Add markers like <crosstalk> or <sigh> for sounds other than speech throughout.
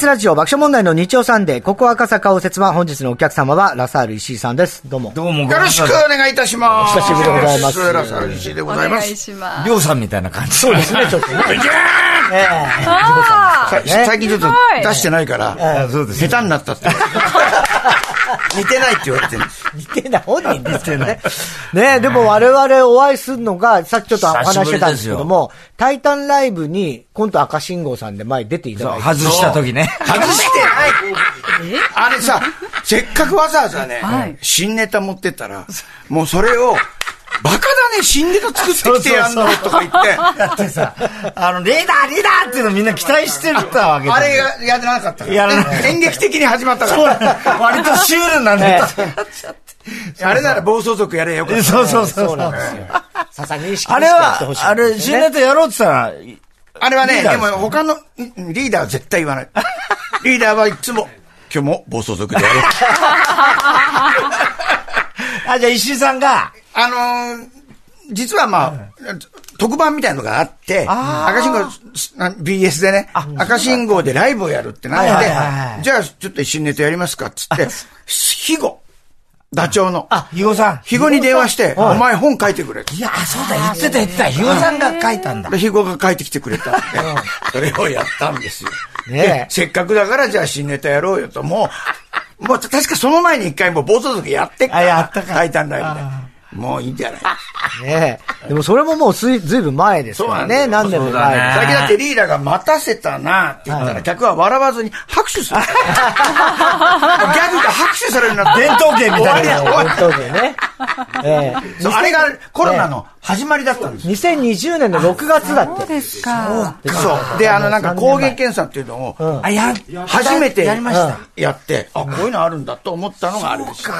TBS ラジオ爆笑問題の日曜サンデー、ここ赤坂応接は本日のお客様はラサール石井さんです。どうも。どうもよろしくお願いいたします。お久しぶりでございますラサール石井でございます。します。りょうさんみたいな感じ。そうですね、ちょっとね。<laughs> えあさ最近ちょっと出してないから、下手になったって。<laughs> <laughs> 似てないって言われてる。え似てない、本人ですよね。ねえ、でも我々お会いするのが、さっきちょっとお話ししてたんですけども、タイタンライブに、コント赤信号さんで前出ていただいて。外した時ね。外してない。<laughs> あれさ、せっかくわざわざね、はい新ネタ持ってったら、もうそれを、バカだね、新ネタ作ってきてやんのとか言って、だってさ、あの、リーダーリーダーっていうのみんな期待してたわけあれがやらなかったから、やらない演劇的に始まったかそうら。割とシュールなネタ。あれなら暴走族やれよかった。そうそうそう。そうなんですよ。ささ認識あれは、あれ、新ネね。タやろうって言ったら、あれはね、でも他のんリーダーは絶対言わない。リーダーはいつも、今日も暴走族でやろう。<laughs> あ、じゃあ石井さんが、あのー実はまあ、特番みたいのがあって、赤信号、な BS でね、赤信号でライブをやるってなって、はいはいはいじゃあちょっと一緒にネタやりますかっつって、肥後、ダチョウの、あ、ひごさん。肥後に電話して、お前本書いてくれ。いや、そうだ、言ってた言ってた。ひごさんが書いたんだで、。肥後が書いてきてくれたんで、<laughs> それをやったんですよ。ねでせっかくだからじゃあ新ネタやろうよと、もう、もう確かその前に一回もう暴走族やってっから、あやったかタイタンライブで。もういいんじゃないねえ。でもそれももうずいずいぶん前ですからね。何年も前最近だってリーダーが待たせたなって言ったら、客は笑わずに拍手する。<laughs> ギャグが拍手されるようになって。伝統芸みたいな終わりだ終わ本当にね。<laughs> えりそうあれがコロナの始まりだったんですえ。よ。2020年の6月だって。そうですか。そう。で、あの、なんか抗原検査っていうのを、あ、や、初めてやりました。やって、あ、こういうのあるんだと思ったのがあれですよ。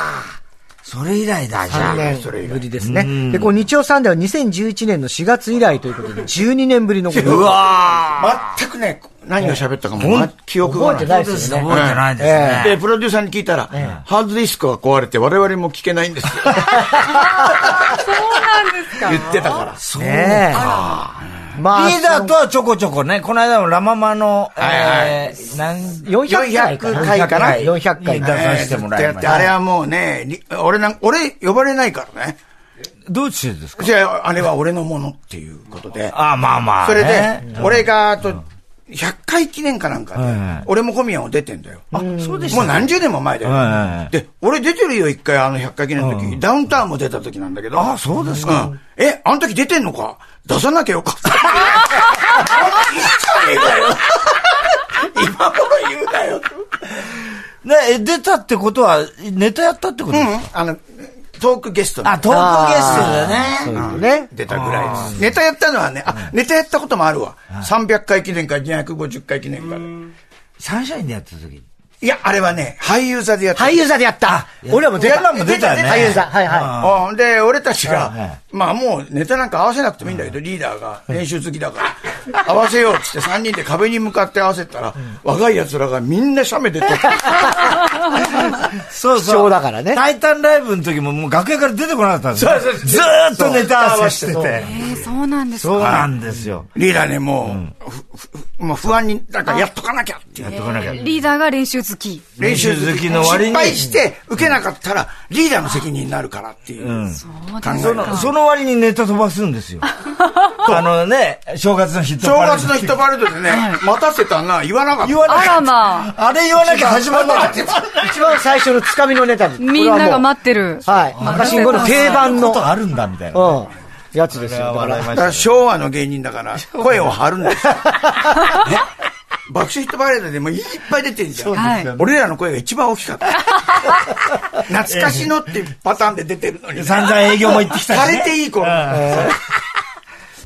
それ以来だ、じゃ3あ。年ぶりですね。で、こう日曜サンデーは2011年の4月以来ということで、12年ぶりのこと。うわ全くね、何を喋ったかも、記憶が覚えてないー。ですよね。覚えてないですえね。で、プロデューサーに聞いたら、ハードディスクが壊れて我々も聞けないんですよ。<laughs> 言ってたから。そうねえ。まあ、リーダーとはちょこちょこね、この間のラママの、えー、何、400回かな？400回かな？400回出させてもらいました。あれはもうね、り俺なん、俺呼ばれないからね。どうしてですか？じゃあ、あれは俺のものっていうことで。あ、まあまあ。それでね、俺が、あと、100回記念かなんかではいはい、俺も小宮を出てんだよ。あ、そうでしたもう何十年も前だはいはいはいよ。で、俺出てるよ、一回、あの100回記念の時。ダウンタウンも出た時なんだけど。あそうですか。うん。え、あの時出てんのか？出さなきゃよかった。<laughs> 今頃言うなよ。ね、え出たってことは、ネタやったってことうですか、ん。あの、トークゲストにあ、トークゲストでそうね。ね。出たぐらいです。ネタやったのはね、あ、ネタやったこともあるわ。300回記念か250回記念かで。サンシャインでやった時。いや、あれはね、俳優座でやった。俳優座でやった。俺らも出た。も出たよね俳優座。はいはあで、俺たちがい、まあもうネタなんか合わせなくてもいいんだけど、リーダーが練習好きだから、合わせようっつって3人で壁に向かって合わせたら、若い奴らがみんな写メで撮って、そう貴重だからね。タイタンライブの時ももう楽屋から出てこなかったんですよ。そうそうそう。ずーっとネタ合わせしてそうて。えー、そうなんですそうか。なんですよ。リーダーね、もう、もう不安に、なんかやっとかなきゃっていう。やっとかなきゃ。リーダーが練習好き。練習好きの割に失敗して受けなかったら、リーダーの責任になるからっていう。うん。そう考えですか。その、割にネタ飛ばすんですよ。<laughs> あのね、正月のヒット正パレード月のヒットパレードでね、待たせたな、言わなかった。言わなあからっまあ、た。あれ言わなきゃ始まんなかった。い。一番最初のつかみのネタ。みんながっ待ってる。はい。赤信号の定番の。ことあるんだ、みたいな。うん。やつですよ。だから昭和の芸人だから、声を張るんですよ。ね爆笑ヒットパレードでもいっぱい出てるじゃん。はい俺らの声が一番大きかった。懐かしのっていうパターンで出てるのに。散々営業も行ってきたし、ね。晴れていい頃。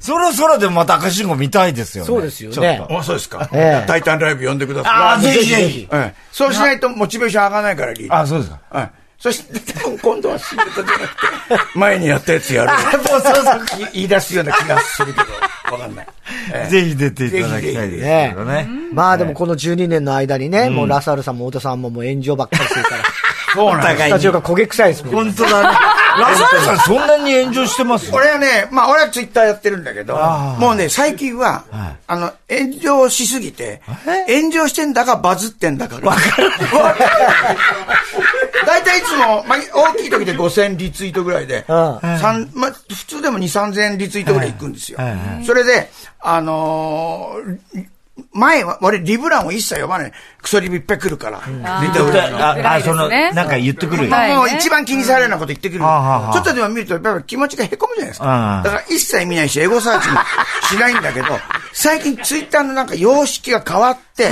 そろそろでもまた赤信号見たいですよね。そうですよねちょっとあ、そうですか。ええタイタンライブ呼んでください。ああ、ぜひぜひ。ええそうしないとモチベーション上がらないから、リーダー。あ、そうですか。はい。そして、多分今度は新ネタじゃなくて、前にやったやつやる。もうそうそう。言い出すような気がするけど、わかんない。<laughs> ええぜひ出ていただきたいですけどね。まあでもこの12年の間にね、もうラサールさんも太田さんももう炎上ばっかりするから、<laughs> そうなんスタジオが焦げ臭いですもん。本当だね。<laughs> ラザールさんそんなに炎上してます？俺はね、まあ俺はツイッターやってるんだけど、もうね、最近は、あの、炎上しすぎて、炎上してんだかバズってんだかが。わかる。大体いつも、まあ、大きい時で5000リツイートぐらいで、うん三まあ、普通でも2、3000リツイートぐらいいくんですよ。それで、あのー前は、俺、リブランを一切読まない。クソリブいっぱい来るから。リトルランのあ、あ、その、ねなんか言ってくるよ。もう一番気にされるようなこと言ってくる。ちょっとでも見ると、やっぱり気持ちが凹むじゃないですうかん。だから一切見ないし、エゴサーチもしないんだけど、<laughs> 最近ツイッターのなんか様式が変わって、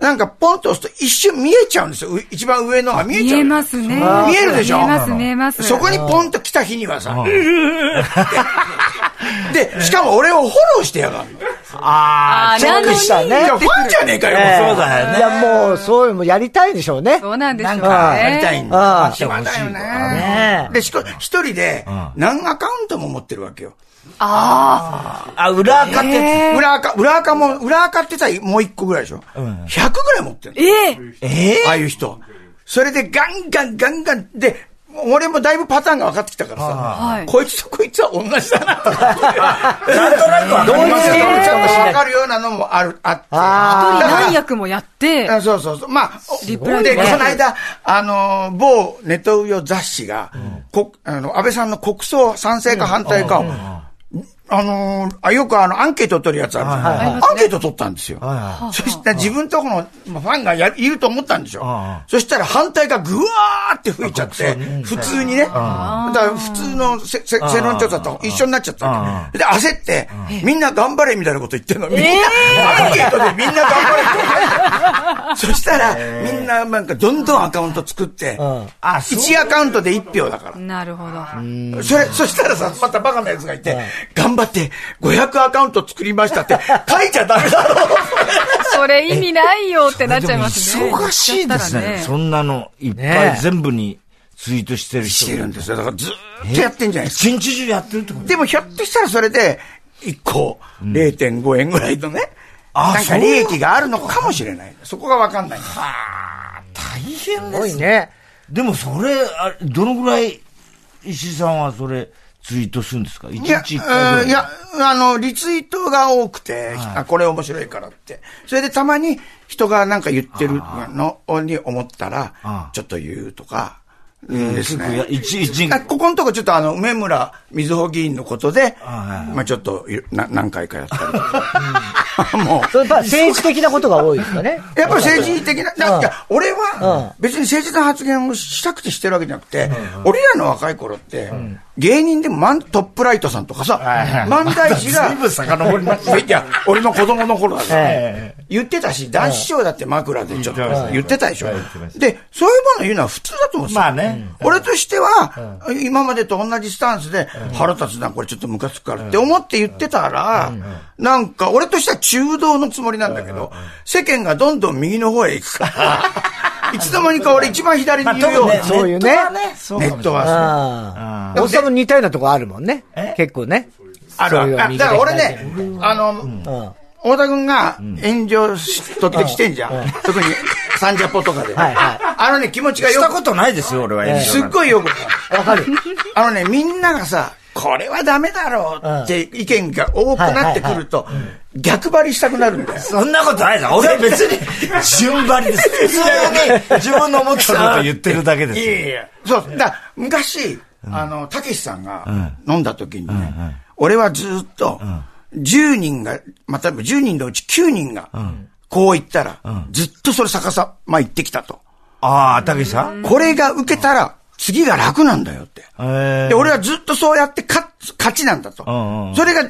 なんかポンと押すと一瞬見えちゃうんですよ。う一番上のが見えちゃう。見えますね。見えるでしょ？見えます、見えます。そこにポンと来た日にはさ、で、しかも俺をフォローしてやがる。ああーチェックしたいね。や、ファンじゃねえかよ。ええそうだよねいや、もう、そういうのもやりたいでしょうね。そうなんでしょうね。なんかやりたいんあだ。あ暇だよね。ねで、一人で何アカウントも持ってるわけよ。ああ、裏垢ってや裏垢、裏垢も、裏垢ってさ、もう一個ぐらいでしょ？100ぐらい持ってるあ。ええつ。えああいう人。それでガンガンガンガン、で、俺もだいぶパターンが分かってきたからさ、はい。こいつとこいつは同じだなと思って。<laughs> なんとなくわかどういうりとちょっとしない分かるようなのもある、あって。あだから何役もやって、あそうそうそう。まあ、リプライで、でこの間、あの、某ネトウヨ雑誌が、こあの、安倍さんの国葬賛成か反対かを、あのーあ、よくあの、アンケートを取るやつあるじゃないアンケート取ったんですよ。そしたら自分とこのまあファンがやいると思ったんでしょあ。そしたら反対がぐわーって吹いちゃって、普通にね。だから普通のせせ世論調査と一緒になっちゃったわけ。で、焦って、みんな頑張れみたいなこと言ってんの。みんな、アンケートでみんな頑張れって。そしたら、みんななんかどんどんアカウント作って、あ、そう。1アカウントで1票だから。なるほど。それ、そしたらさ、またバカなやつがいて、頑張って500アカウント作りましたって <laughs> 書いちゃダメだろう。それ意味ないよってなっちゃいますね。忙しいですね。そんなの、いっぱねい全部にツイートしてる人。してるんですよ。だからずーっとやってんじゃないですか。一日中やってるってことでもひょっとしたらそれで、1個0.5円ぐらいのね、あなんか利益があるのかもしれない。そこがわかんない。大変すごいね。でもそれ、あれどのぐらい、石井さんはそれ、ツイートするんですか？一日一回ぐらい。や、あの、リツイートが多くて、あこれ面白いからって。それでたまに人がなんか言ってるのに思ったらあ、ちょっと言うとか、うんですね。ここのとこちょっとあの、梅村瑞穂議員のことで、はいまあちょっといな何回かやったりとか。<laughs> もう、それやっぱ政治的なことが多いですかね。やっぱ政治的な、なんか、俺うん。は、別に政治な発言をしたくてしてるわけじゃなくて、俺らの若い頃って、芸人でもマントップライトさんとかさ、万代氏が、<laughs> いや、俺の子供の頃だねえ言ってたし、男子賞だって枕でちょっと言ってたでしょで、そういうもの言うのは普通だと思うんですよ。まあね。俺としては、今までと同じスタンスで、腹立つな、これちょっとムカつくからって思って言ってたら、なんか、俺としては中道のつもりなんだけど、世間がどんどん右の方へ行くから、<laughs> いつの間にか俺一番左にいるような。そういうねネットはね。そうかもネットはああ。大さんも似たようなとこあるもんね。結構ね。あるある。あだから俺ね、あの、うん。太田君が炎上し、時々してんじゃん。特に、サンジャポとかで。<laughs> はいはいあのね、気持ちがよく、したことないですよ、俺は。すっごいよくわかる。わかる。あのね、みんながさ、これはダメだろうって意見が多くなってくると、逆張りしたくなるんだよ。そんなことないです。俺は別に、順張りです。<laughs> 普通に、自分の思ったこと言ってるだけですよ。いやいや。そう。だ昔、あの、たけしさんが飲んだ時にね、俺はずっと、10人が、まあ、例えば10人のうち9人が、こう言ったら、ずっとそれ逆さま言ってきたと。ああ、たけしさん？これが受けたら、次が楽なんだよって。えで、俺はずっとそうやって勝つ、勝ちなんだと。それが、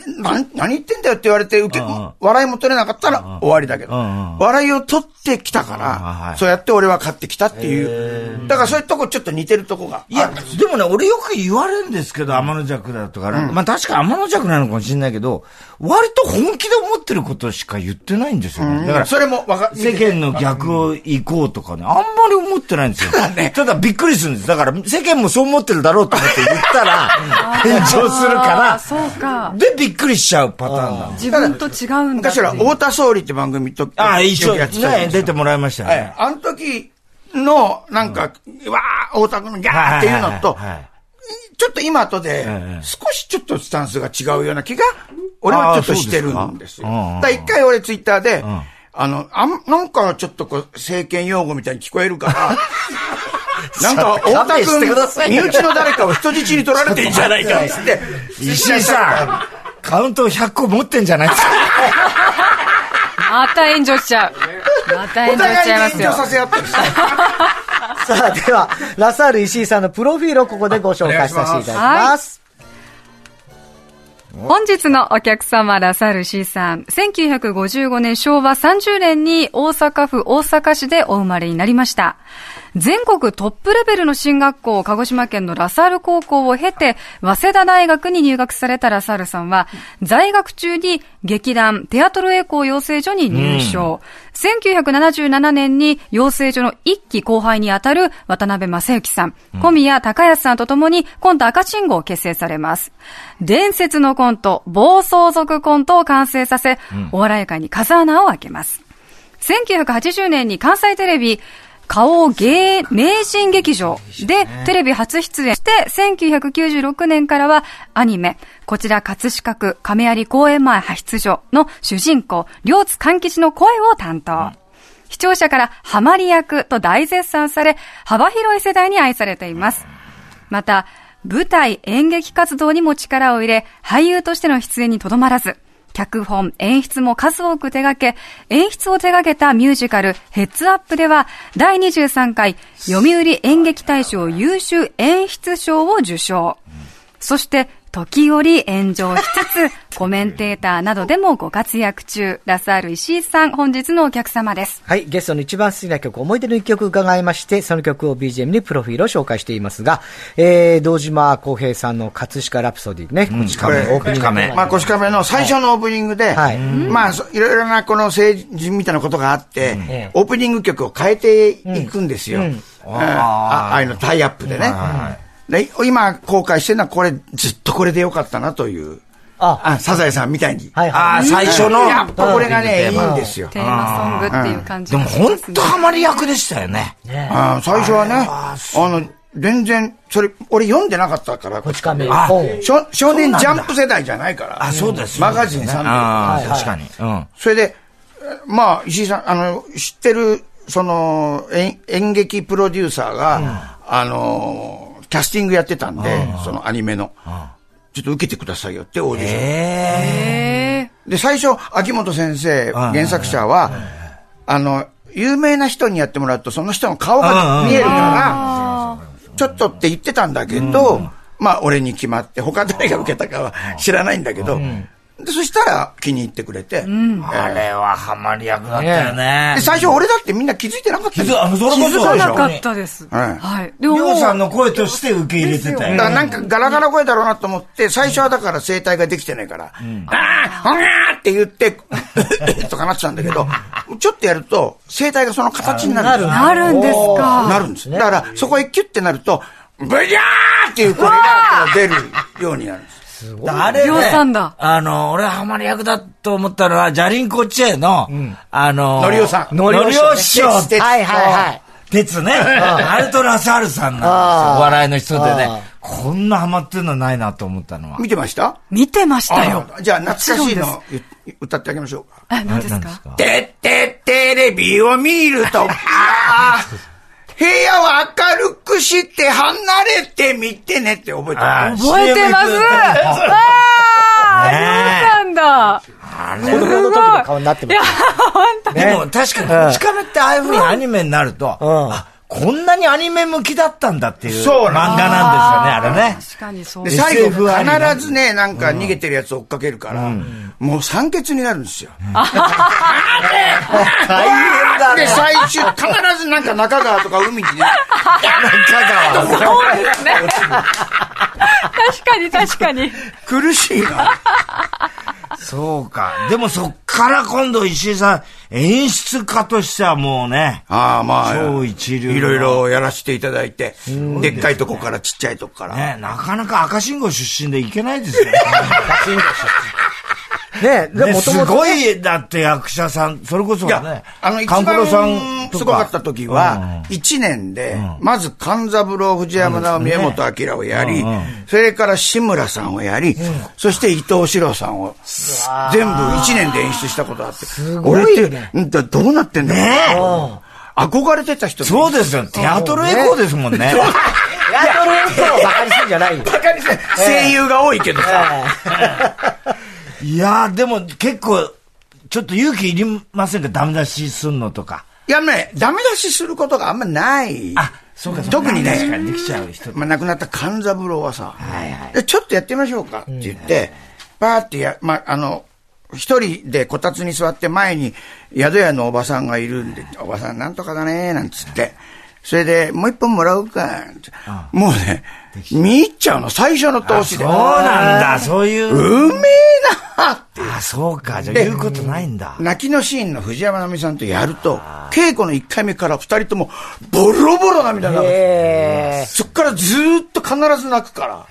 何言ってんだよって言われて、受け笑いも取れなかったら終わりだけど笑いを取ってきたから、いそうやって俺は勝ってきたっていう。だからそういうとこちょっと似てるとこが。いや、でもね、俺よく言われるんですけど、天の弱だとかね。まあ確か天の弱なのかもしれないけど、割と本気で思ってることしか言ってないんですよね。だから、それもわか、世間の逆を行こうとかね、あんまり思ってないんですよ。ただびっくりするんです。だから、世間もそう思ってるだろうと思って言ったら、炎上するかあーそうから、。で、びっくりしちゃうパターンなんです。自分と違うんだ昔は太田総理って番組と、ああ、一緒よくやってたじゃないね、出てもらいましたよはいね。。あの時の、なんか、わー、太田君のギャーっていうのとはいはいはいはい、ちょっと今とでええ、少しちょっとスタンスが違うような気が、俺はちょっとしてるんですよ。だから一回俺ツイッターでん、あの、あん、なんかちょっとこう、政権用語みたいに聞こえるから、<laughs> <laughs> なんか、太田君、身内の誰かを人質に取られてんじゃないかって、石井さん、カウント100個持ってんじゃない？ですか。また炎上しちゃう。またお炎上しちゃいますよ互いに炎上。させ合ってるさあ、では、ラサール石井さんのプロフィールをここでご紹介させていただきます。本日のお客様、ラサール C さん。1955年昭和30年に大阪府大阪市でお生まれになりました。全国トップレベルの進学校、鹿児島県のラサール高校を経て、早稲田大学に入学されたラサールさんは、在学中に劇団テアトルエコー養成所に入所。1977年に養成所の一期後輩にあたる渡辺正幸さん、小宮隆康さんと共にコント赤信号を結成されます。伝説のコント、暴走族コントを完成させ、お笑い界に風穴を開けます。1980年に関西テレビ、顔芸名人劇場でテレビ初出演して、1996年からはアニメ、こちら葛飾区亀有公園前派出所の主人公、両津勘吉の声を担当。視聴者からハマり役と大絶賛され、幅広い世代に愛されています。また、舞台演劇活動にも力を入れ、俳優としての出演にとどまらず、脚本、演出も数多く手掛け、演出を手掛けたミュージカル、ヘッズアップでは、第23回、読売演劇大賞優秀演出賞を受賞。そして、時折炎上しつつ、<laughs> コメンテーターなどでもご活躍中、ラサール石井さん、本日のお客様です。はい、ゲストの一番好きな曲、思い出の一曲伺いまして、その曲を BGM にプロフィールを紹介していますが、えー、堂島康平さんの葛飾ラプソディね、こち亀、オープニング。まあ、こし亀の最初のオープニングで、はい。まあ、そいろいろなこの政治みたいなことがあって、ええオープニング曲を変えていくんですよ。うん。うん。あああいうのタイアップでね。で今公開してるのはこれ、ずっとこれでよかったなという。あ、あ、サザエさんみたいに。はいああ、はい。最初の。やっぱこれがね、いいんですよ。テーマソングっていう感じでも本当ハマり役でしたよね。あ最初はね、あの、全然、それ、俺読んでなかったから、こち亀、あ本。少少年ジャンプ世代じゃないから。あ、そうです。マガジンさんで。ああ、はいはい確かに。うん。それで、まあ、石井さん、あの、知ってる、その、演演劇プロデューサーが、あの、キャスティングやってたんで、そのアニメの、ちょっと受けてくださいよってオーディション。で、最初、秋元先生、ん。原作者は、あの、有名な人にやってもらうと、その人の顔が見えるから、ちょっとって言ってたんだけど、まあ、俺に決まって、他誰が受けたかは知らないんだけど、でそしたら気に入ってくれて、あれはハマり役だったよねで。最初俺だってみんな気づいてなかったよ気づあのそれこそ気づかなかったです。はいはい。でりょうもさんの声として受け入れてたよだね。からなんかガラガラ声だろうなと思って、最初はだから声帯ができてないから、ああほがーって言って、<laughs> とかなってたんだけど、ちょっとやると、声帯がその形になるんですよなるんですか。なるんです。だから、そこへキュッてなると、ブジャーっていう声が出るようになるんです。あれりょうさんだあの、俺はハマり役だと思ったのは、ジャリンコチェの、あの、のりおさんのりお師匠鉄鉄はいはいはい。鉄ね。アルトラサールさんなんですよ。お笑いの人であね。こんなハマってるのないなと思ったのは。見てました？見てましたよ。あじゃあ、懐かしいのゆ歌ってあげましょうか。あ、何です何か？てってテレビを見ると、<laughs> あー部屋を明るくして離れてみてねって覚えてある。覚えてます。CM ああ、ねえ。りょうさんだ。子供の時の顔になってます。本当。でも確かに、こち亀ってああいう風にアニメになると、うん。あ、こんなにアニメ向きだったんだっていうそう漫画なんですよね、あれね。確かにそうで、です。最後必ずね、なんか逃げてるやつ追っかけるから、もう酸欠になるんですよ。大変だで、最終、必ずなんか中川とか海にね、そうですね。確かに確かに。苦しいな。そうか。でもそっから今度石井さん、演出家としてはもうね、ああ、まあ、超一流のいろいろやらせていただいて、でっかいとこからちっちゃいとこから。ね、なかなか赤信号出身でいけないですよね。ね、でもすごい、だって役者さん、それこそね、あの、一番すごかった時は、1年で、まず勘三郎、藤山直美、江本明をやり、それから志村さんをやり、そして伊藤四郎さんを、全部1年で演出したことあって。俺って、どうなってんだろう。憧れてた人そうですよ。テアトルエコーですもんね。テアトルエコーをバカにすんじゃないよ。<laughs> バカにせ声優が多いけどさ。いやー、でも結構、ちょっと勇気いりませんか？ダメ出しすんのとか。いやね、ダメ出しすることがあんまない。あ、そうか、特にね、にできちゃう人。まあ、亡くなった勘三郎はさ、はいはい、ちょっとやってみましょうかって言って、バーってや、まあ、あの、一人でこたつに座って前に宿屋のおばさんがいるんで、おばさんなんとかだね、なんつって。それで、もう一本もらうか、もうね、見入っちゃうの、最初の投資で。そうなんだ、そういう。うめえなって。あ、そうか、じゃあ言うことないんだ。泣きのシーンの藤山奈美さんとやると、稽古の1回目から2人とも、ボロボロ涙がそっからずっと必ず泣くから、こ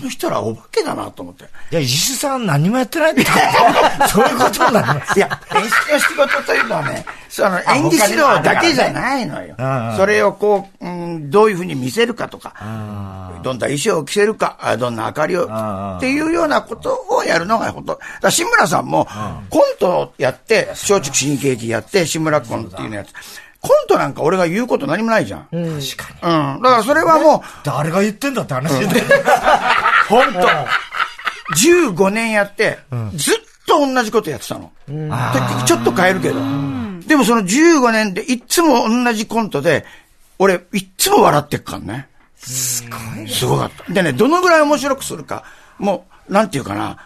の人らお化けだなと思って。いや、石井さん何もやってないんだ <laughs> そういうことになります。いや、演出の仕事というのはね、その演技指導だけじゃないのよ。それをこう、うん、どういうふうに見せるかとか、どんな衣装を着せるか、どんな明かりを、っていうようなことをやるのがほとだ志村さんも、コントをやって、松竹新喜劇やって、志村コンっていうのやつ。コントなんか俺が言うこと何もないじゃん。確かに。うん。だからそれはもう。誰が言ってんだって話で。本当15年やって、ずっと同じことやってたの。ちょっと変えるけど。でもその15年でいつも同じコントで、俺、いつも笑ってっからね。すごい。すごかった。でね、どのぐらい面白くするか、もう、なんていうかな、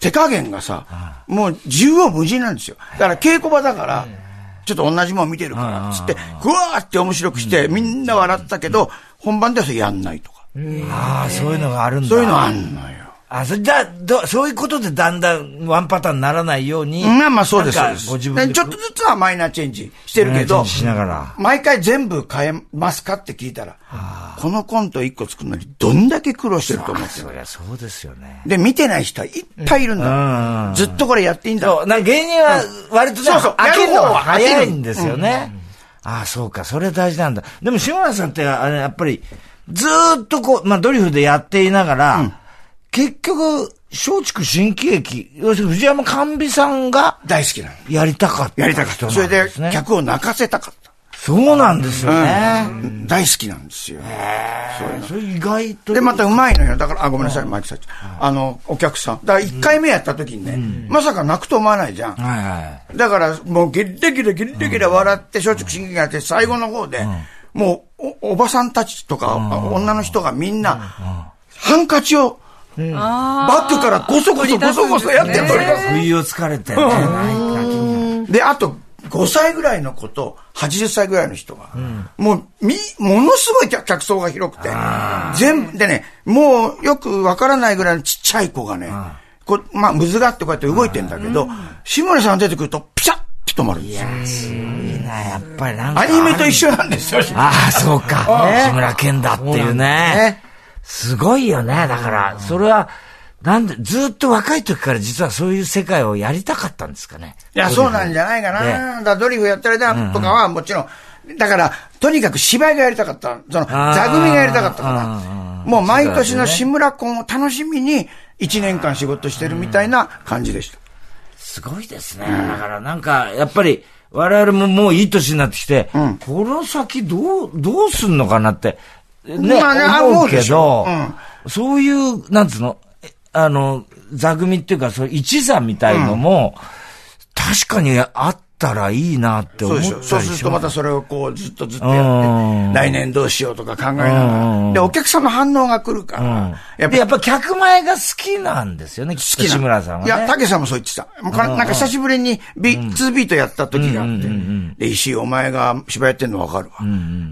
手加減がさ、もう縦横無尽なんですよ。だから稽古場だから、ちょっと同じもん見てるから、つって、ぐわーって面白くして、みんな笑ったけど、本番ではそれやんないとか。ああ、そういうのがあるんだ。そういうのあんのよ。あ、そじゃあど、そういうことでだんだんワンパターンにならないように。まあまあそうです、そうです。ご自分ちょっとずつはマイナーチェンジしてるけど、しながら毎回全部変えますかって聞いたら、このコント一個作るのにどんだけ苦労してると思ってる。そりゃそうですよね。で、見てない人はいっぱいいるんだ。ずっとこれやっていいんだ。そう、な芸人は割とね、そうそう、飽きるのは早いんですよね。ああ、そうか、それ大事なんだ。でも、志村さんって、あれ、やっぱり、ずっとこう、まあ、ドリフでやっていながら、結局、松竹新喜劇、要するに藤山寛美さんが、大好きなの。やりたかった。やりたかった。それで、客を泣かせたかった。そうなんですよね。大好きなんですよ。それ意外と。で、またうまいのよ。だから、あ、ごめんなさい、マイクさん。あの、お客さん。だから一回目やった時にね、まさか泣くと思わないじゃん。はいはい。だから、もうギリギリギリギリ笑って、松竹新喜劇やって、最後の方で、もうお、おばさんたちとか、女の人がみんな、ハンカチを、バッグからごそごそごそごそやって取り出す。不意をつかれてね。で、あと、5歳ぐらいの子と80歳ぐらいの人が、もう、み、ものすごい客層が広くて、全部、でね、もうよくわからないぐらいのちっちゃい子がね、こまあ、むずがってこうやって動いてんだけど、志村さん出てくると、ピシャッと止まるんですよ。いや、すごいな、やっぱりなんか。アニメと一緒なんですよ。ああ、そうか。志村けんだっていうね。すごいよね。だから、それは、なんで、ずっと若い時から実はそういう世界をやりたかったんですかね。いや、そうなんじゃないかな。だドリフやったりだとかはもちろん、だから、とにかく芝居がやりたかった。その、座組がやりたかったから。もう毎年の志村婚を楽しみに、1年間仕事してるみたいな感じでした。すごいですね。だからなんか、やっぱり、我々ももういい年になってきて、この先どう、どうすんのかなって、ね、まあね、思うけど、うん、そういう、なんつうの、あの、座組っていうか、そう一座みたいのも、うん、確かにあったらいいなって思ったりしそうするとまたそれをこうずっとずっとやって、来年どうしようとか考えながら。で、お客さんの反応が来るから。やっぱやっぱ客前が好きなんですよね、好き志村さんは、ね。いや、竹さんもそう言ってた。なんか久しぶりにビ、2ビートやった時があって。で、石井お前が芝居やってんの分かるわ。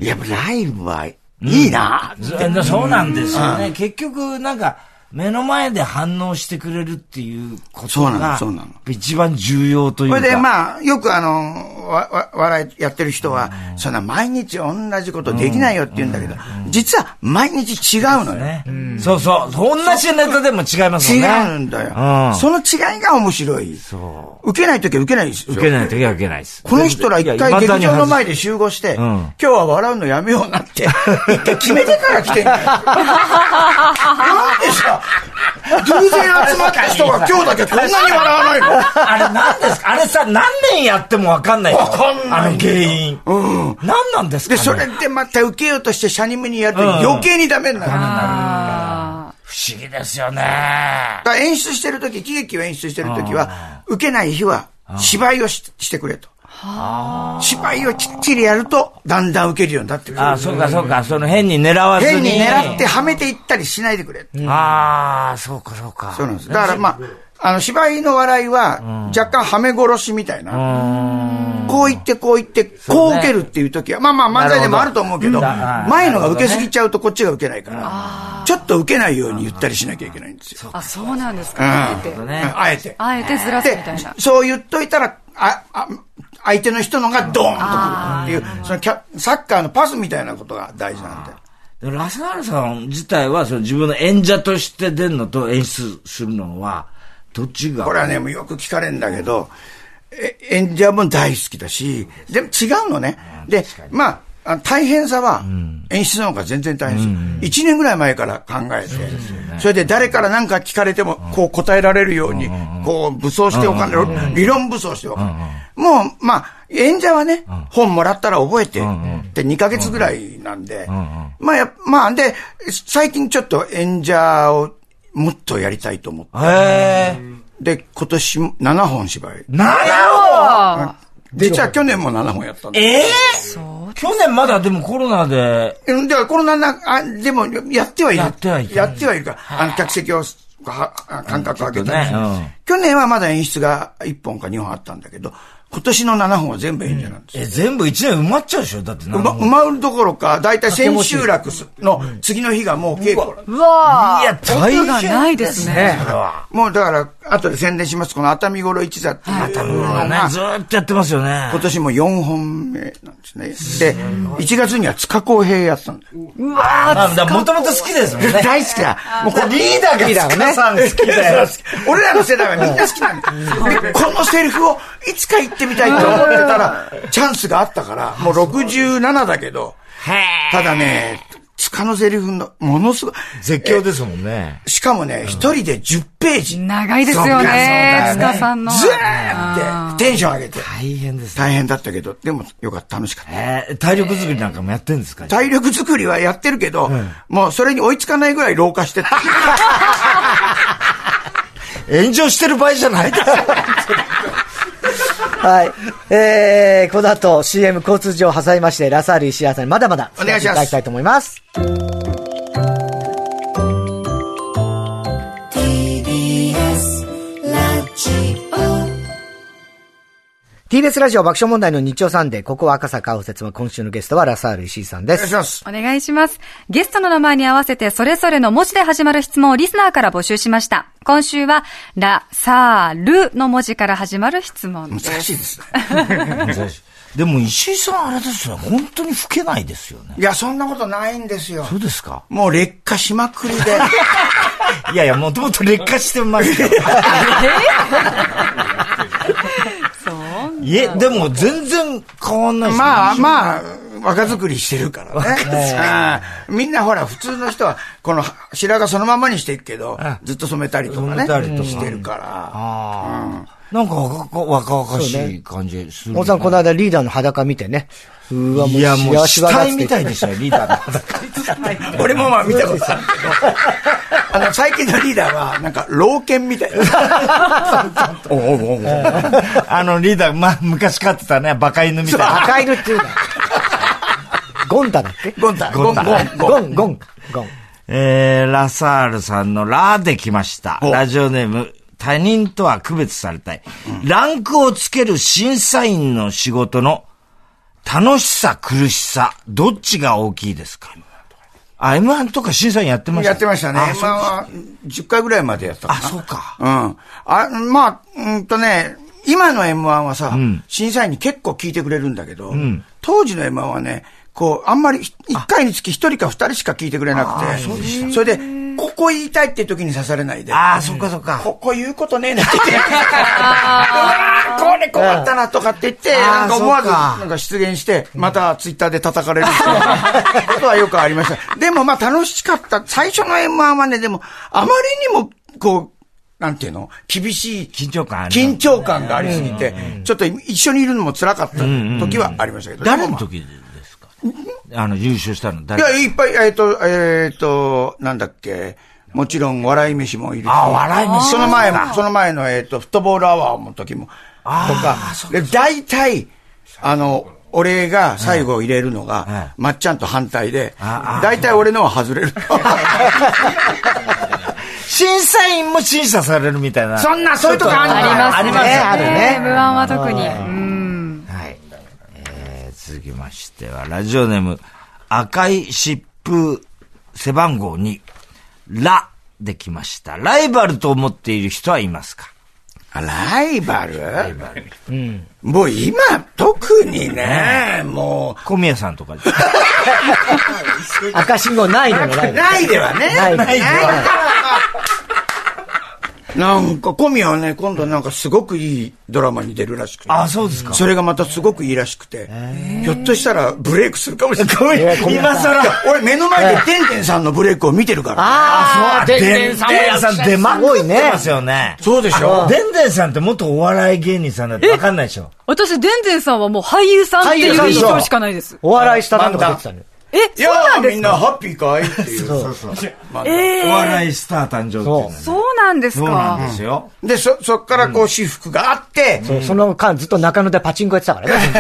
やっぱライブはいいな、うん、そうなんですよね。結局、なんか、目の前で反応してくれるっていうことが、そうなの、そうなの。一番重要というか。これでまあ、よくあの、わ、わ、笑いやってる人は、そんな毎日同じことできないよって言うんだけど、実は毎日違うのよ。ね、そうそう。同じネタでも違いますもんね。違うんだよ。その違いが面白い。そう。受けないときは受けないですよ。受けないときは受けないです。この人ら一回劇場の前で集合して、今日は笑うのやめようなって、一回決めてから来てんだよ。<laughs> なんでさ、偶然集まった人が今日だけこんなに笑わないの？あれ何ですか？あれさ、何年やってもわかんないわかんない。あの原因。うん。何なんですか、で、それでまた受けようとしてシャニムにやると余計にダメになる。不思議ですよね。演出してるとき、喜劇を演出してるときは、受けない日は芝居をししてくれと。芝居をきっちりやると、だんだん受けるようになってくる。ああ、そうかそうか。その変に狙わずに。変に狙ってはめていったりしないでくれ。ああ、そうかそうか。そうなんです。だからまあ、あの、芝居の笑いは、若干はめ殺しみたいな。こう言って、こう言って、こう受けるっていう時は、まあまあ漫才でもあると思うけど、前のが受けすぎちゃうとこっちが受けないから、ちょっと受けないように言ったりしなきゃいけないんですよ。あ、そうなんですか。あえて。あえて。あえてずらすみたいな。そう言っといたら、あ、あ、相手の人のがドーンとくるっていう、そのキャサッカーのパスみたいなことが大事なんで。ラサールさん自体は、その自分の演者として出るのと演出するのは、どっちが？これはね、もうよく聞かれるんだけど、え演者も大好きだし、でも違うのね。で、まあ、大変さは、演出の方が全然大変です。一、年ぐらい前から考えて、それで誰から何か聞かれても、こう答えられるように、こう武装しておかない、理論武装しておかない。もう、まあ、演者はね、本もらったら覚えて、って2ヶ月ぐらいなんで、まあ、や、まあ、で、最近ちょっと演者をもっとやりたいと思って。へで、今年7本芝居。7本？実は去年も7本やったんだ。ええー、去年まだでもコロナで。うん、ではコロナな、あ、でもやってはいる。やってはいる。やってはいるから、あの、客席を、は、間隔を空けたり、ねうん、去年はまだ演出が1本か2本あったんだけど、今年の7本は全部演者なんですよ。え、全部1年埋まっちゃうでしょ？だって埋ま、埋まるどころか、だいたい千秋楽の次の日がもう稽古。うわいや、大変がないですね。もうだから、後で宣伝します。この熱海五郎一座っていう。熱海五郎ね。ずっとやってますよね。今年も4本目なんですね。で、1月には塚公平やったんだよ。うわーもともと好きですもんね。<laughs> 大好きだ。もうこれリーダーが塚さん好きだよ。<laughs> 俺らの世代はみんな好きなんだよ。このセリフをいつか言ってみたいと思ってたら、チャンスがあったから、もう67だけど、ただね、塚のセリフの、ものすごい。絶叫ですもんね。しかもね、一、人で10ページ。長いですよね、塚さんの。ずーってテンション上げて。大変です、大変だったけど、でもよかった、楽しかった。え体力作りなんかもやってるんですか？体力作りはやってるけど、もうそれに追いつかないぐらい老化してた。<laughs> 炎上してる場合じゃないですよ。はい。えー、この後 CM 交通上挟みまして、ラサール石原さんにまだまだお願いします。いただきたいと思います。TBS ラジオ爆笑問題の日曜サンデー、ここは赤坂応接は今週のゲストはラサール石井さんです。お願いします。お願いします。ゲストの名前に合わせてそれぞれの文字で始まる質問をリスナーから募集しました。今週は、ラ、サールの文字から始まる質問です。難しいですね。<laughs> 難しい。でも石井さんあれですよ。本当に老けないですよね。いや、そんなことないんですよ。そうですか？もう劣化しまくりで。<laughs> いやいや、もともと劣化してますよ。<laughs> いえ、でも全然変わんないまあまあ、若作りしてるからね。<laughs> みんなほら、普通の人は、この白髪そのままにしていくけど、ずっと染めたりとかね。してるから。なんか若々しい感じする、ね。大さん、この間リーダーの裸見てね。うわ、もう、いや、もう、死体みたいでしたよ、リーダーの裸。俺もまあ見たことあるけど、あの、最近のリーダーは、なんか、老犬みたいな。<laughs> おおおあの、リーダー、まあ、昔飼ってたね、バカ犬みたいな。バカ犬っていうのゴンタだっけ？ゴンタ。ゴンタ。ゴン、ゴン、ゴン。ゴン。えー、ラサールさんのラできました。ラジオネーム、他人とは区別されたい。うん、ランクをつける審査員の仕事の楽しさ、苦しさ、どっちが大きいですか？あ、M1 とか審査員やってました？やってましたね。M1 は10回ぐらいまでやったかな。あ、そうか。うん。あ、まあ、うんとね、今の M1 はさ、審査員に結構聞いてくれるんだけど、当時の M1 はね、こう、あんまり、一回につき一人か二人しか聞いてくれなくて、それで、ここ言いたいって時に刺されないで。ああ、そっかそっか。ここ言うことねえなって言って。うわこれ困ったなとかって言って、なんか思わず、なんか出現して、またツイッターで叩かれることはよくありました。でもまあ楽しかった。最初の M1 はね、でも、あまりにも、こう、なんていうの？厳しい。緊張感緊張感がありすぎて、ちょっと一緒にいるのも辛かった時はありましたけど。誰の時あの、優勝したの誰？いや、いっぱい、えっ、ー、と、えっ、ー、と、なんだっけ。もちろん、笑い飯もいるし。あ、笑い飯その前も、その前の、えっ、ー、と、フットボールアワーの時も。とか。で、大体、あの、俺が最後入れるのが、まっちゃんと反対で、大体俺のは外れる。<laughs> 審査員も審査されるみたいな。そんな、そういうとこあるありますね。あるね。M1 は特に。続きましては、ラジオネーム、赤い疾風背番号2、ラできました。ライバルと思っている人はいますか？ライバル？ライバル。うん。もう今、特にね、もう。小宮さんとか <laughs> 赤信号ないのライないではね。ないではなんか、小宮はね、今度なんかすごくいいドラマに出るらしくて。あ、そうですか。それがまたすごくいいらしくて。ひょっとしたらブレイクするかもしれない。<laughs> 今更。俺目の前でてんてんさんのブレイクを見てるから。ああ、そう、でんでんさん出まくってますよね。そうでしょ？でんでんさんって元お笑い芸人さんだってわかんないでしょ。私、でんでんさんはもう俳優さんっていう印象しかないです。お笑いしたなんとか出てたね。え、そうなんですか？みんなハッピーかいっていう。そうそうそう。えー、お笑いスター誕生っていうそうなんですか？そうなんですよ。で、そ、そっからこう、私服があって、そう、その間ずっと中野でパチンコやってたからね。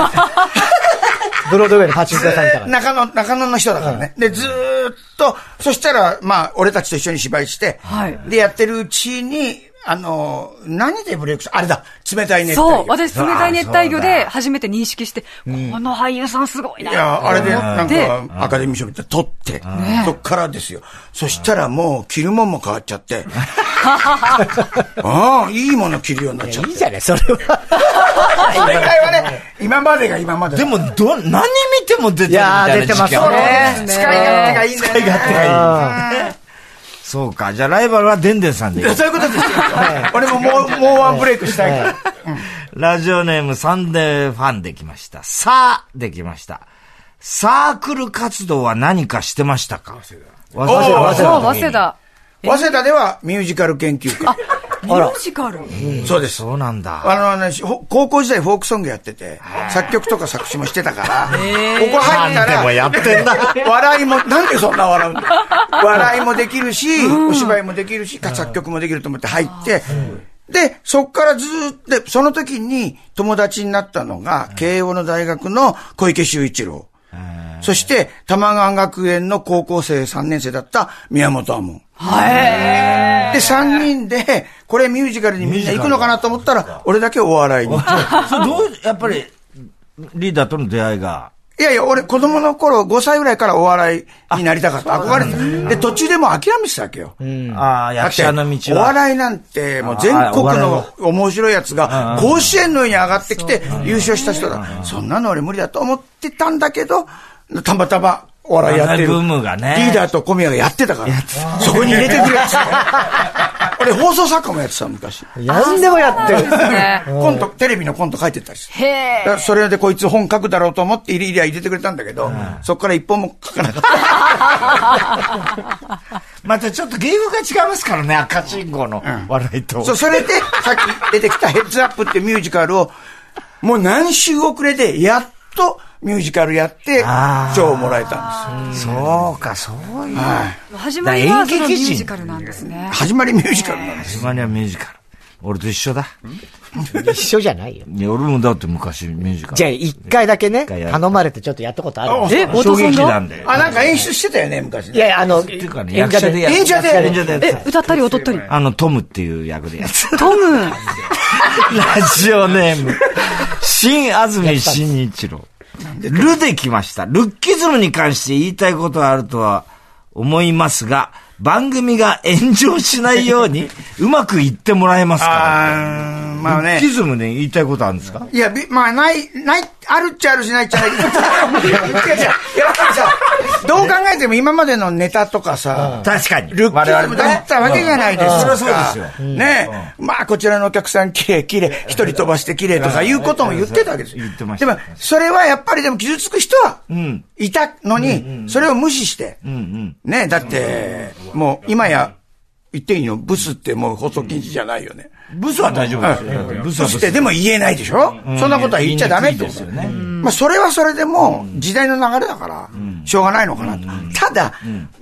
ブロードウェイでパチンコ屋さんいたから。中野、中野の人だからね。で、ずーっと、そしたら、まあ、俺たちと一緒に芝居して、はい。で、やってるうちに、あの、何でブレイクしたあれだ、冷たい熱帯魚。そう、私冷たい熱帯魚で初めて認識して、この俳優さんすごいな。いや、あれで、なんか、アカデミー賞見て撮って、そっからですよ。そしたらもう、着るもんも変わっちゃって。<laughs> ああ、いいもの着るようになっちゃって。いいじゃない、それは。それはね、今までが今まで。でも、ど、何見ても出てるみたいな。いや、出てますよね。使い勝手がいいんだよ。使い勝手がいい。そうか。じゃあライバルはデンデンさんでいい。そういうことですよ。<laughs> 俺ももう、もうワンブレイクしたいから。ラジオネームサンデーファンできました。さあ、できました。サークル活動は何かしてましたか？早稲田。早稲田。早稲田。早稲田ではミュージカル研究会。ミュージカル。そうです。そうなんだ。あのね、高校時代フォークソングやってて、作曲とか作詞もしてたから、ここ入ったら、やってんだ。笑いも、なんでそんな笑うんだ。笑いもできるし、お芝居もできるし、作曲もできると思って入って、で、そっからずっと、その時に友達になったのが、慶応の大学の小池修一郎。そして、玉川学園の高校生3年生だった宮本亜門。はい。で、3人で、これミュージカルにみんな行くのかなと思ったら、俺だけお笑いに。<laughs> それどう、やっぱり、リーダーとの出会いが？いやいや、俺子供の頃5歳ぐらいからお笑いになりたかった。憧れて。で、途中でも諦めてたわけよ。ああ、役者の道は。お笑いなんて、もう全国の面白いやつが、甲子園のように上がってきて優勝した人だ。そんなの俺無理だと思ってたんだけど、たまたまお笑いやってる。ブームがね。リーダーと小宮がやってたから。そこに入れてくれって。<laughs> 俺放送作家もやってた昔。何でもやってる。コント、テレビのコント書いてたりする。へえ。それでこいつ本書くだろうと思って入れ入れ入れてくれたんだけど、そこから一本も書かなかった。<laughs> またちょっと芸風が違いますからね、赤信号の笑いと。そう、それでさっき出てきたヘッズアップってミュージカルを、もう何週遅れでやっと、ミュージカルやって、賞をもらえたんですよ。そうか、そういう。はい。始まりはミュージカルなんですね。始まりミュージカルなんです。始まりはミュージカル。俺と一緒だ。一緒じゃないよ。いや、俺もだって昔ミュージカル。じゃあ、一回だけね、頼まれてちょっとやったことある。え、太田さんが？あ、なんか演出してたよね、昔。いや、あの、っていうかね、役者でや演者で。演者でえ、歌ったり踊ったり？あの、トムっていう役でやつ。トムラジオネーム。新安住新一郎。ルで来ました。ルッキズムに関して言いたいことはあるとは思いますが、番組が炎上しないように、うまくいってもらえますか、ね、まあね。キズムで言いたいことあるんですか？いや、まあ、ない、ない、あるっちゃあるしないっちゃな <laughs> い。いどう考えても今までのネタとかさ、確かに。ルッキズムだったわけじゃないですか。それはそうですよ。ねまあ、こちらのお客さん綺麗、綺麗、一人飛ばして綺麗とかいうことも言ってたわけですよ。言ってました。でも、それはやっぱりでも傷つく人はいたのに、それを無視して、ね、だって、もう今や、言っていいの？ブスってもう放送禁止じゃないよね。ブスは大丈夫ですよ。ブスは。そしてでも言えないでしょ？そんなことは言っちゃダメってですよね。まあそれはそれでも時代の流れだから、しょうがないのかなと。ただ、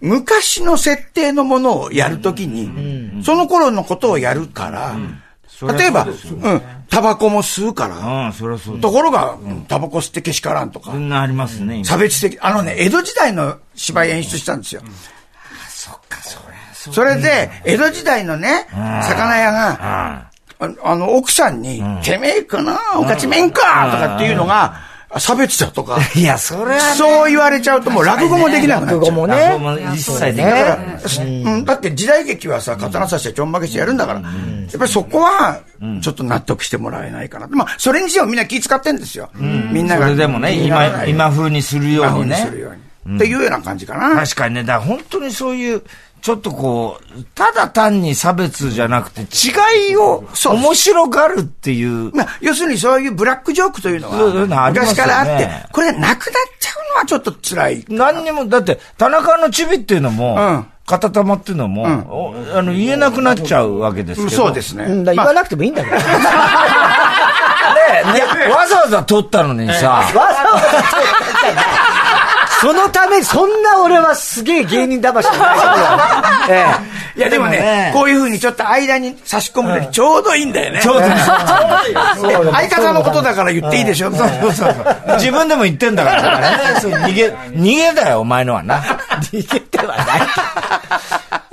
昔の設定のものをやるときに、その頃のことをやるから、例えば、うん、タバコも吸うから。ところが、タバコ吸ってけしからんとか。そんなありますね。差別的。あのね、江戸時代の芝居演出したんですよ。それ。で、江戸時代のね、魚屋が、あの、奥さんに、てめえかな、おかちめんかとかっていうのが、差別だとか。<laughs> いや、それは、そう言われちゃうともう落語もできなくなっちゃう。落語もね。一切できない。うん。だって時代劇はさ、刀刺してちょんまげしてやるんだから。やっぱりそこは、ちょっと納得してもらえないかな。まあ、それにしてもみんな気使ってんですよ。みんなが。それでもね、今、今風にするようにね。今風にするように。っていうような感じかな。確かにね、だから本当にそういう、ちょっとこう、ただ単に差別じゃなくて、違いを面白がるっていう。まあ、要するにそういうブラックジョークというのは、昔からあって、これなくなっちゃうのはちょっと辛い。何にも、だって、田中のチビっていうのも、うん片玉っていうのも、うん、あの、言えなくなっちゃうわけですけど。そうですね。言わなくてもいいんだけど。<laughs> ねえ、わざわざ撮ったのにさ。わざわざ撮ったそのため、そんな俺はすげえ芸人魂ない <laughs> ええ。いやでもね、こういうふうにちょっと間に差し込むのにちょうどいいんだよね。ちょうどいい。相方のことだから言っていいでしょ。そうそうそう。自分でも言ってんだからね。<laughs> 逃げ、逃げだよ、お前のはな。逃げてはない。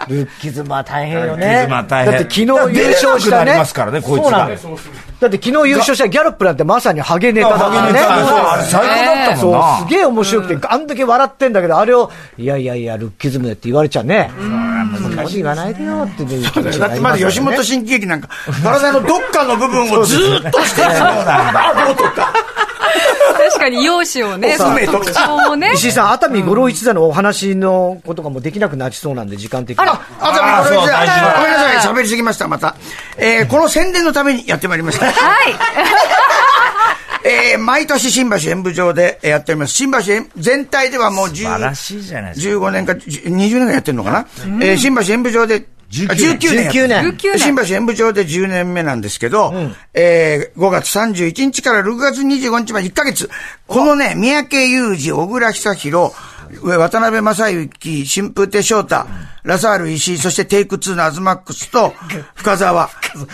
ルッキズムは大変よね。ルッキズムは大変。だって昨日優勝したね。ますからね、こいつが。だって昨日優勝したギャロップなんてまさにハゲネタだからね。あれ最高だったもんな。すげえ面白くて、あんだけ笑ってんだけど、あれを、いやいやいや、ルッキズムって言われちゃうね。難しい言わないでよって言う。だってまだ吉本新喜劇なんか、体のどっかの部分をずっとしてる。そうなとか。確かに容姿をね、その特徴もね。石井さん、熱海五郎一座のお話のことがもうできなくなりそうなんで、時間的に。あら、熱海五郎一座。ごめんなさい、喋りすぎました、また。えー、この宣伝のためにやってまいりました。はい。<laughs> えー、毎年新橋演舞場でやっております。新橋全体ではもう10 15年か20年がやってるのかな、えー、新橋演舞場で19年。19年。新橋演舞場で10年目なんですけど、うん、えー、5月31日から6月25日まで1ヶ月、このね、三宅裕二、小倉久弘、渡辺正幸、新風亭昇太、ラサール石井、そしてテイク2のアズマックスと、<laughs> 深沢。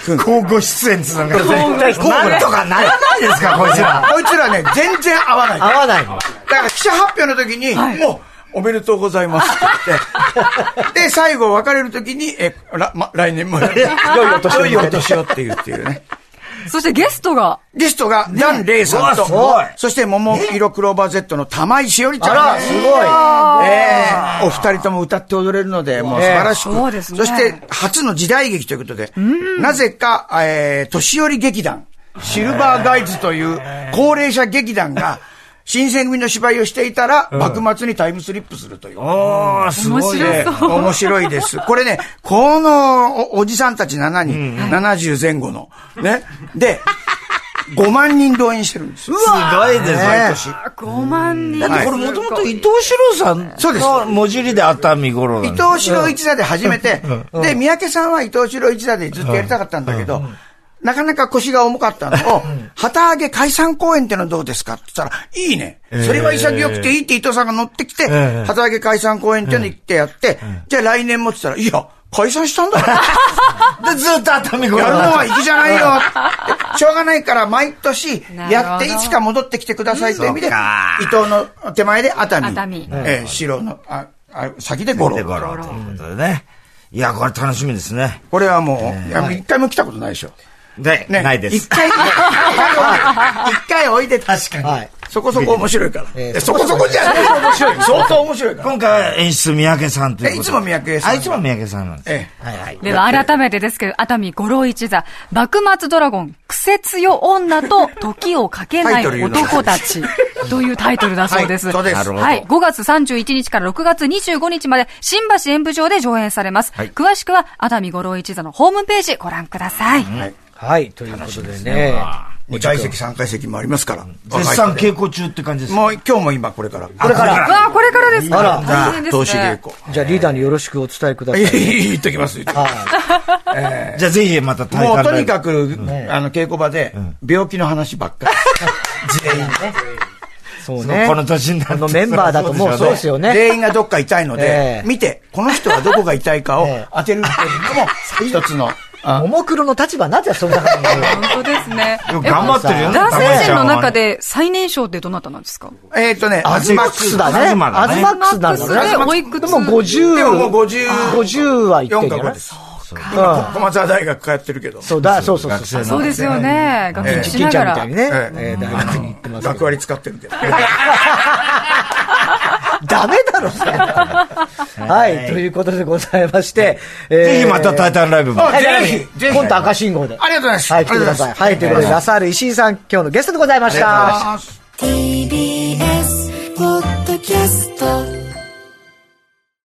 交互出演つながる。交互とかならないですか、こいつら。こいつらね、全然合わない。合わない。だから記者発表の時に、もう、おめでとうございますって言って、<laughs> で、最後別れるときに、え、ら、ま、来年も、良いお年を。良いお年をって言うっていうね。そしてゲストが。ゲストが、ダン・レイさんと、そして、桃色クローバー Z の玉井しおりちゃん。あら、すごい。ええお二人とも歌って踊れるので、もう素晴らしく。そうですね。そして、初の時代劇ということで、なぜか、えー、年寄り劇団、シルバーガイズという高齢者劇団が、<laughs> 新選組の芝居をしていたら、幕末にタイムスリップするという。ああ、すごいね。面白いです。これね、このおじさんたち7人、70前後の。ね。で、5万人動員してるんですすごいですね。毎年。5万人。だってこれもともと伊藤四郎さんそうです。文字りで熱海五郎伊藤四郎一座で始めて、で、三宅さんは伊藤四郎一座でずっとやりたかったんだけど、なかなか腰が重かったの <laughs> を、旗揚げ解散公演ってのはどうですか？って言ったら、いいね。それは潔くていいって伊藤さんが乗ってきて、旗揚げ解散公演っての行ってやって、じゃあ来年もって言ったら、いや、解散したんだ <laughs> で、ずっと熱海やるのは行きじゃないよ。しょうがないから、毎年、やっていつか戻ってきてくださいという意味で、伊藤の手前で熱海。熱海。えー、白の、あ、あ先で五郎。五郎ということでね。いや、これ楽しみですね。これはもう、一回も来たことないでしょ。で、ね、ないです。一回、<laughs> 一回おいで。確かに。はい。そこそこ面白いから。えー、そこそこじゃない。面白い。相当面白いから。今回は演出三宅さんということいつも三宅さん。あ、いつも三宅さんなんです。ええ。はいはい。では改めてですけど、熱海五郎一座、幕末ドラゴン、クセ強女と時をかけない男たち。というタイトルだそうです。はい、そうです。はい。5月31日から6月25日まで、新橋演舞場で上演されます。はい、詳しくは、熱海五郎一座のホームページご覧ください。はい。はい、ということでね。2階席、3階席もありますから。絶賛稽古中って感じですもう今日も今これから。これから。わあ、これからですか？あら、大変ですね。投資稽古。じゃあリーダーによろしくお伝えください。言っときます。じゃあぜひまたもうとにかく、あの、稽古場で、病気の話ばっかり。<laughs> 全員ね。そうね。この年になるのメンバーだともうそうですよね。全員がどっか痛いので、見て、この人はどこが痛いかを <laughs> 当てるっていうのも、一つのももクロの立場なぜそんな感じ本当ですね。頑張ってるよね。男性陣の中で最年少ってどなたなんですか？えっとね、アズマックスだね。アズマックスなんだね。おいくつでも50。でももう50。50はいってるか5です。今、小松大学通ってるけど。そうだ、そうそうそう。そうですよね。学習しながら。みたいにね。大学に行ってます。学割使ってるけど。<laughs> ダメだろ、それ。はい、ということでございまして、ぜひまたタイタンライブも。ぜひ、今度赤信号で。ありがとうございます。はい、来てください。はい、ということで、ラサール石井さん、今日のゲストでございました。TBS、ポッドキャスト